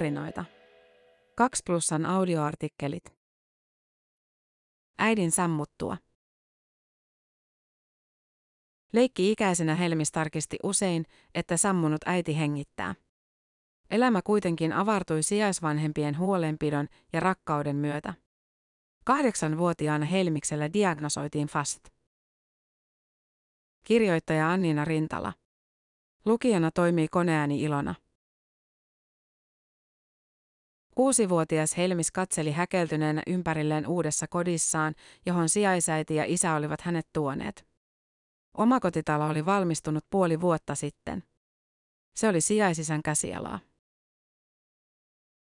tarinoita. 2 plussan audioartikkelit. Äidin sammuttua. Leikki-ikäisenä Helmis tarkisti usein, että sammunut äiti hengittää. Elämä kuitenkin avartui sijaisvanhempien huolenpidon ja rakkauden myötä. Kahdeksanvuotiaana Helmiksellä diagnosoitiin FAST. Kirjoittaja Annina Rintala. Lukijana toimii koneääni Ilona. Kuusivuotias Helmis katseli häkeltyneenä ympärilleen uudessa kodissaan, johon sijaisäiti ja isä olivat hänet tuoneet. Omakotitalo oli valmistunut puoli vuotta sitten. Se oli sijaisisän käsialaa.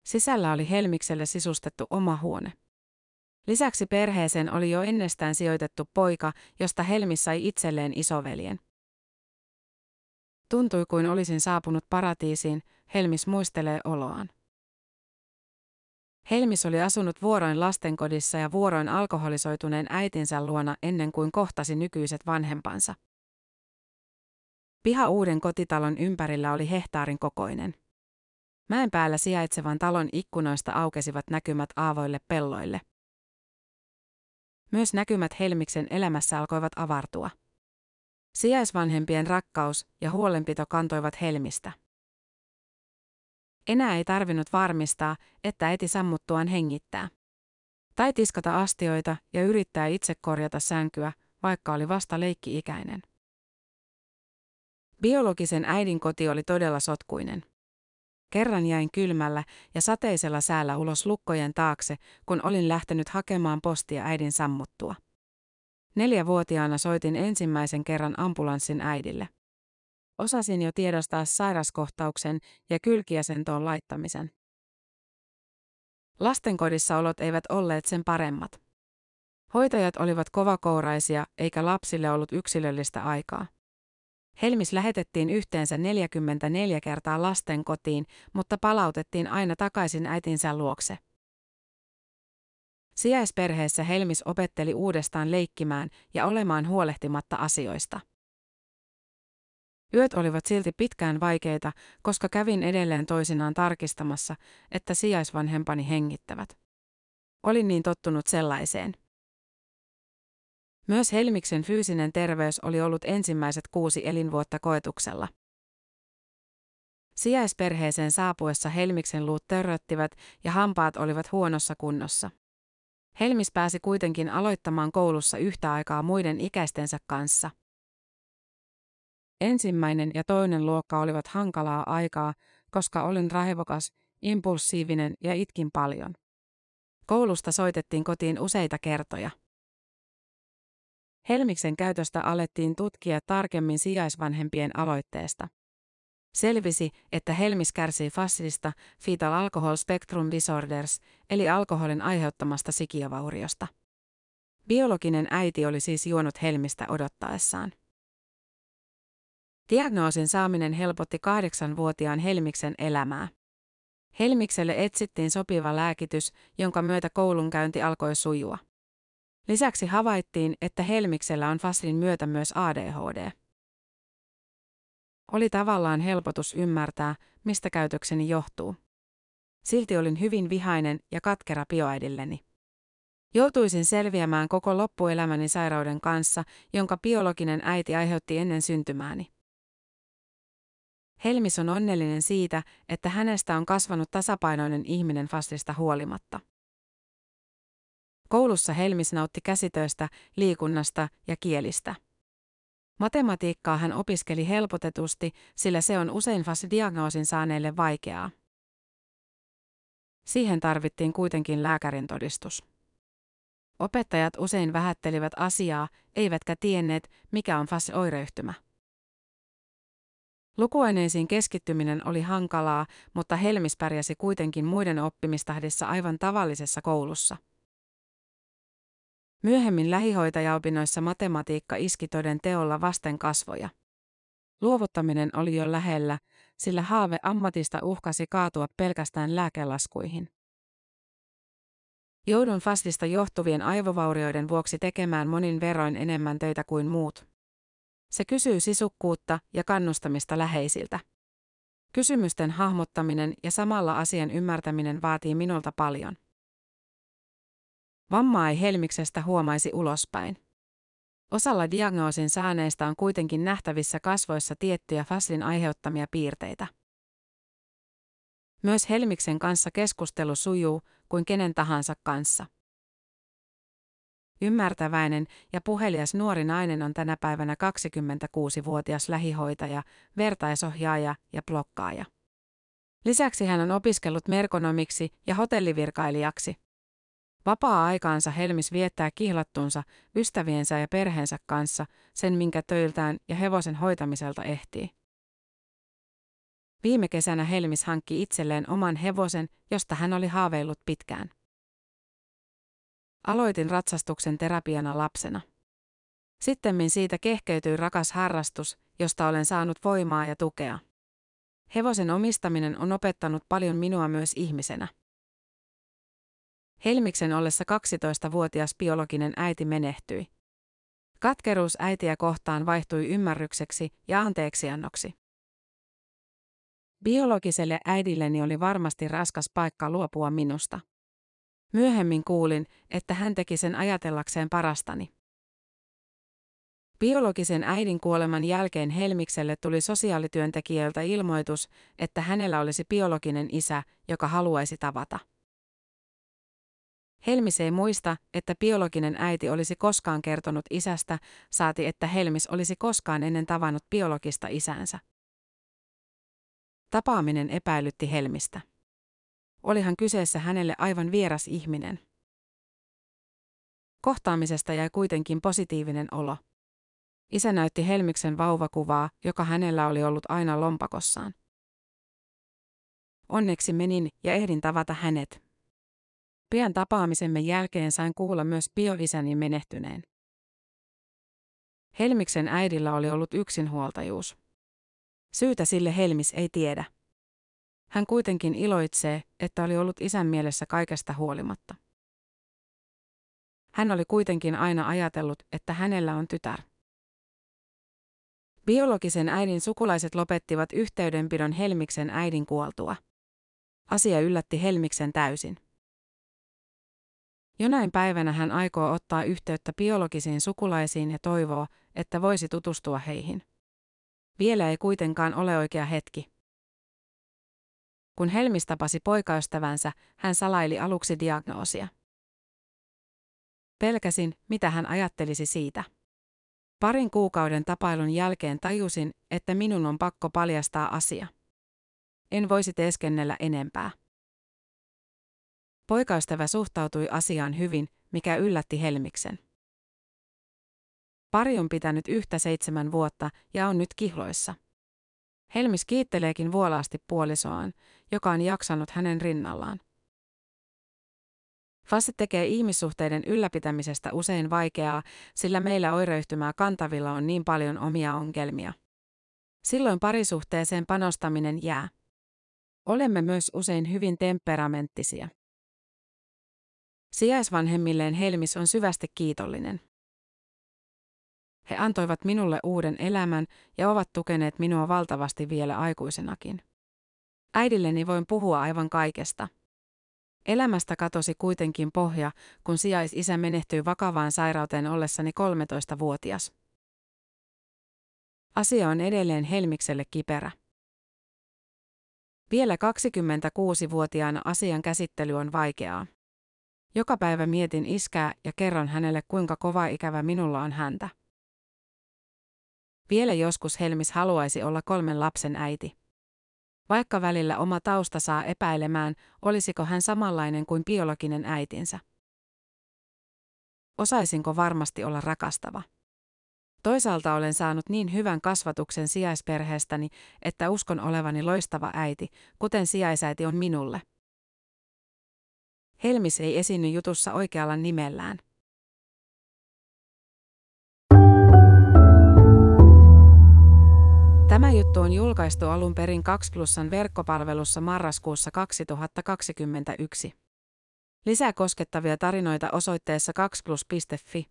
Sisällä oli Helmikselle sisustettu oma huone. Lisäksi perheeseen oli jo ennestään sijoitettu poika, josta Helmis sai itselleen isoveljen. Tuntui kuin olisin saapunut paratiisiin, Helmis muistelee oloaan. Helmis oli asunut vuoroin lastenkodissa ja vuoroin alkoholisoituneen äitinsä luona ennen kuin kohtasi nykyiset vanhempansa. Piha uuden kotitalon ympärillä oli hehtaarin kokoinen. Mäen päällä sijaitsevan talon ikkunoista aukesivat näkymät aavoille pelloille. Myös näkymät Helmiksen elämässä alkoivat avartua. Sijaisvanhempien rakkaus ja huolenpito kantoivat Helmistä. Enää ei tarvinnut varmistaa, että äiti sammuttuaan hengittää. Tai tiskata astioita ja yrittää itse korjata sänkyä, vaikka oli vasta leikki-ikäinen. Biologisen äidin koti oli todella sotkuinen. Kerran jäin kylmällä ja sateisella säällä ulos lukkojen taakse, kun olin lähtenyt hakemaan postia äidin sammuttua. Neljävuotiaana soitin ensimmäisen kerran ambulanssin äidille. Osasin jo tiedostaa sairaskohtauksen ja kylkiäsentoon laittamisen. Lastenkodissa olot eivät olleet sen paremmat. Hoitajat olivat kovakouraisia eikä lapsille ollut yksilöllistä aikaa. Helmis lähetettiin yhteensä 44 kertaa lasten kotiin, mutta palautettiin aina takaisin äitinsä luokse. Sijaisperheessä Helmis opetteli uudestaan leikkimään ja olemaan huolehtimatta asioista. Yöt olivat silti pitkään vaikeita, koska kävin edelleen toisinaan tarkistamassa, että sijaisvanhempani hengittävät. Olin niin tottunut sellaiseen. Myös Helmiksen fyysinen terveys oli ollut ensimmäiset kuusi elinvuotta koetuksella. Sijaisperheeseen saapuessa Helmiksen luut törröttivät ja hampaat olivat huonossa kunnossa. Helmis pääsi kuitenkin aloittamaan koulussa yhtä aikaa muiden ikäistensä kanssa. Ensimmäinen ja toinen luokka olivat hankalaa aikaa, koska olin raivokas, impulsiivinen ja itkin paljon. Koulusta soitettiin kotiin useita kertoja. Helmiksen käytöstä alettiin tutkia tarkemmin sijaisvanhempien aloitteesta. Selvisi, että Helmis kärsii FASSista, Fetal Alcohol Spectrum Disorders, eli alkoholin aiheuttamasta sikiövauriosta. Biologinen äiti oli siis juonut Helmistä odottaessaan. Diagnoosin saaminen helpotti kahdeksanvuotiaan Helmiksen elämää. Helmikselle etsittiin sopiva lääkitys, jonka myötä koulunkäynti alkoi sujua. Lisäksi havaittiin, että Helmiksellä on FASin myötä myös ADHD. Oli tavallaan helpotus ymmärtää, mistä käytökseni johtuu. Silti olin hyvin vihainen ja katkera bioäidilleni. Joutuisin selviämään koko loppuelämäni sairauden kanssa, jonka biologinen äiti aiheutti ennen syntymääni. Helmis on onnellinen siitä, että hänestä on kasvanut tasapainoinen ihminen fastista huolimatta. Koulussa Helmis nautti käsitöistä, liikunnasta ja kielistä. Matematiikkaa hän opiskeli helpotetusti, sillä se on usein FAS-diagnoosin saaneille vaikeaa. Siihen tarvittiin kuitenkin lääkärin todistus. Opettajat usein vähättelivät asiaa, eivätkä tienneet, mikä on FAS-oireyhtymä. Lukuaineisiin keskittyminen oli hankalaa, mutta Helmis pärjäsi kuitenkin muiden oppimistahdissa aivan tavallisessa koulussa. Myöhemmin lähihoitajaopinnoissa matematiikka iski toden teolla vasten kasvoja. Luovuttaminen oli jo lähellä, sillä haave ammatista uhkasi kaatua pelkästään lääkelaskuihin. Joudun fastista johtuvien aivovaurioiden vuoksi tekemään monin veroin enemmän töitä kuin muut. Se kysyy sisukkuutta ja kannustamista läheisiltä. Kysymysten hahmottaminen ja samalla asian ymmärtäminen vaatii minulta paljon. Vammaa ei Helmiksestä huomaisi ulospäin. Osalla diagnoosin saaneista on kuitenkin nähtävissä kasvoissa tiettyjä Faslin aiheuttamia piirteitä. Myös Helmiksen kanssa keskustelu sujuu kuin kenen tahansa kanssa. Ymmärtäväinen ja puhelias nuori nainen on tänä päivänä 26-vuotias lähihoitaja, vertaisohjaaja ja blokkaaja. Lisäksi hän on opiskellut merkonomiksi ja hotellivirkailijaksi. Vapaa-aikaansa Helmis viettää kihlattunsa ystäviensä ja perheensä kanssa sen, minkä töiltään ja hevosen hoitamiselta ehtii. Viime kesänä Helmis hankki itselleen oman hevosen, josta hän oli haaveillut pitkään. Aloitin ratsastuksen terapiana lapsena. Sittemmin siitä kehkeytyi rakas harrastus, josta olen saanut voimaa ja tukea. Hevosen omistaminen on opettanut paljon minua myös ihmisenä. Helmiksen ollessa 12-vuotias biologinen äiti menehtyi. Katkeruus äitiä kohtaan vaihtui ymmärrykseksi ja anteeksiannoksi. Biologiselle äidilleni oli varmasti raskas paikka luopua minusta. Myöhemmin kuulin, että hän teki sen ajatellakseen parastani. Biologisen äidin kuoleman jälkeen Helmikselle tuli sosiaalityöntekijöiltä ilmoitus, että hänellä olisi biologinen isä, joka haluaisi tavata. Helmis ei muista, että biologinen äiti olisi koskaan kertonut isästä, saati että Helmis olisi koskaan ennen tavannut biologista isänsä. Tapaaminen epäilytti Helmistä. Olihan kyseessä hänelle aivan vieras ihminen. Kohtaamisesta jäi kuitenkin positiivinen olo. Isä näytti Helmiksen vauvakuvaa, joka hänellä oli ollut aina lompakossaan. Onneksi menin ja ehdin tavata hänet. Pian tapaamisemme jälkeen sain kuulla myös bioisäni menehtyneen. Helmiksen äidillä oli ollut yksinhuoltajuus. Syytä sille Helmis ei tiedä. Hän kuitenkin iloitsee, että oli ollut isän mielessä kaikesta huolimatta. Hän oli kuitenkin aina ajatellut, että hänellä on tytär. Biologisen äidin sukulaiset lopettivat yhteydenpidon Helmiksen äidin kuoltua. Asia yllätti Helmiksen täysin. Jonain päivänä hän aikoo ottaa yhteyttä biologisiin sukulaisiin ja toivoo, että voisi tutustua heihin. Vielä ei kuitenkaan ole oikea hetki. Kun Helmis tapasi poikaystävänsä, hän salaili aluksi diagnoosia. Pelkäsin, mitä hän ajattelisi siitä. Parin kuukauden tapailun jälkeen tajusin, että minun on pakko paljastaa asia. En voisi teeskennellä enempää. Poikaystävä suhtautui asiaan hyvin, mikä yllätti Helmiksen. Pari on pitänyt yhtä seitsemän vuotta ja on nyt kihloissa. Helmis kiitteleekin vuolaasti puolisoaan, joka on jaksanut hänen rinnallaan. Fase tekee ihmissuhteiden ylläpitämisestä usein vaikeaa, sillä meillä oireyhtymää kantavilla on niin paljon omia ongelmia. Silloin parisuhteeseen panostaminen jää. Olemme myös usein hyvin temperamenttisia. Sijaisvanhemmilleen Helmis on syvästi kiitollinen. He antoivat minulle uuden elämän ja ovat tukeneet minua valtavasti vielä aikuisenakin. Äidilleni voin puhua aivan kaikesta. Elämästä katosi kuitenkin pohja, kun sijaisisä menehtyi vakavaan sairauteen ollessani 13-vuotias. Asia on edelleen Helmikselle kiperä. Vielä 26-vuotiaana asian käsittely on vaikeaa. Joka päivä mietin iskää ja kerron hänelle kuinka kova ikävä minulla on häntä. Vielä joskus Helmis haluaisi olla kolmen lapsen äiti. Vaikka välillä oma tausta saa epäilemään, olisiko hän samanlainen kuin biologinen äitinsä. Osaisinko varmasti olla rakastava? Toisaalta olen saanut niin hyvän kasvatuksen sijaisperheestäni, että uskon olevani loistava äiti, kuten sijaisäiti on minulle. Helmis ei esiinny jutussa oikealla nimellään. Tämä juttu on julkaistu alun perin 2 Plusan verkkopalvelussa marraskuussa 2021. Lisää koskettavia tarinoita osoitteessa 2plus.fi.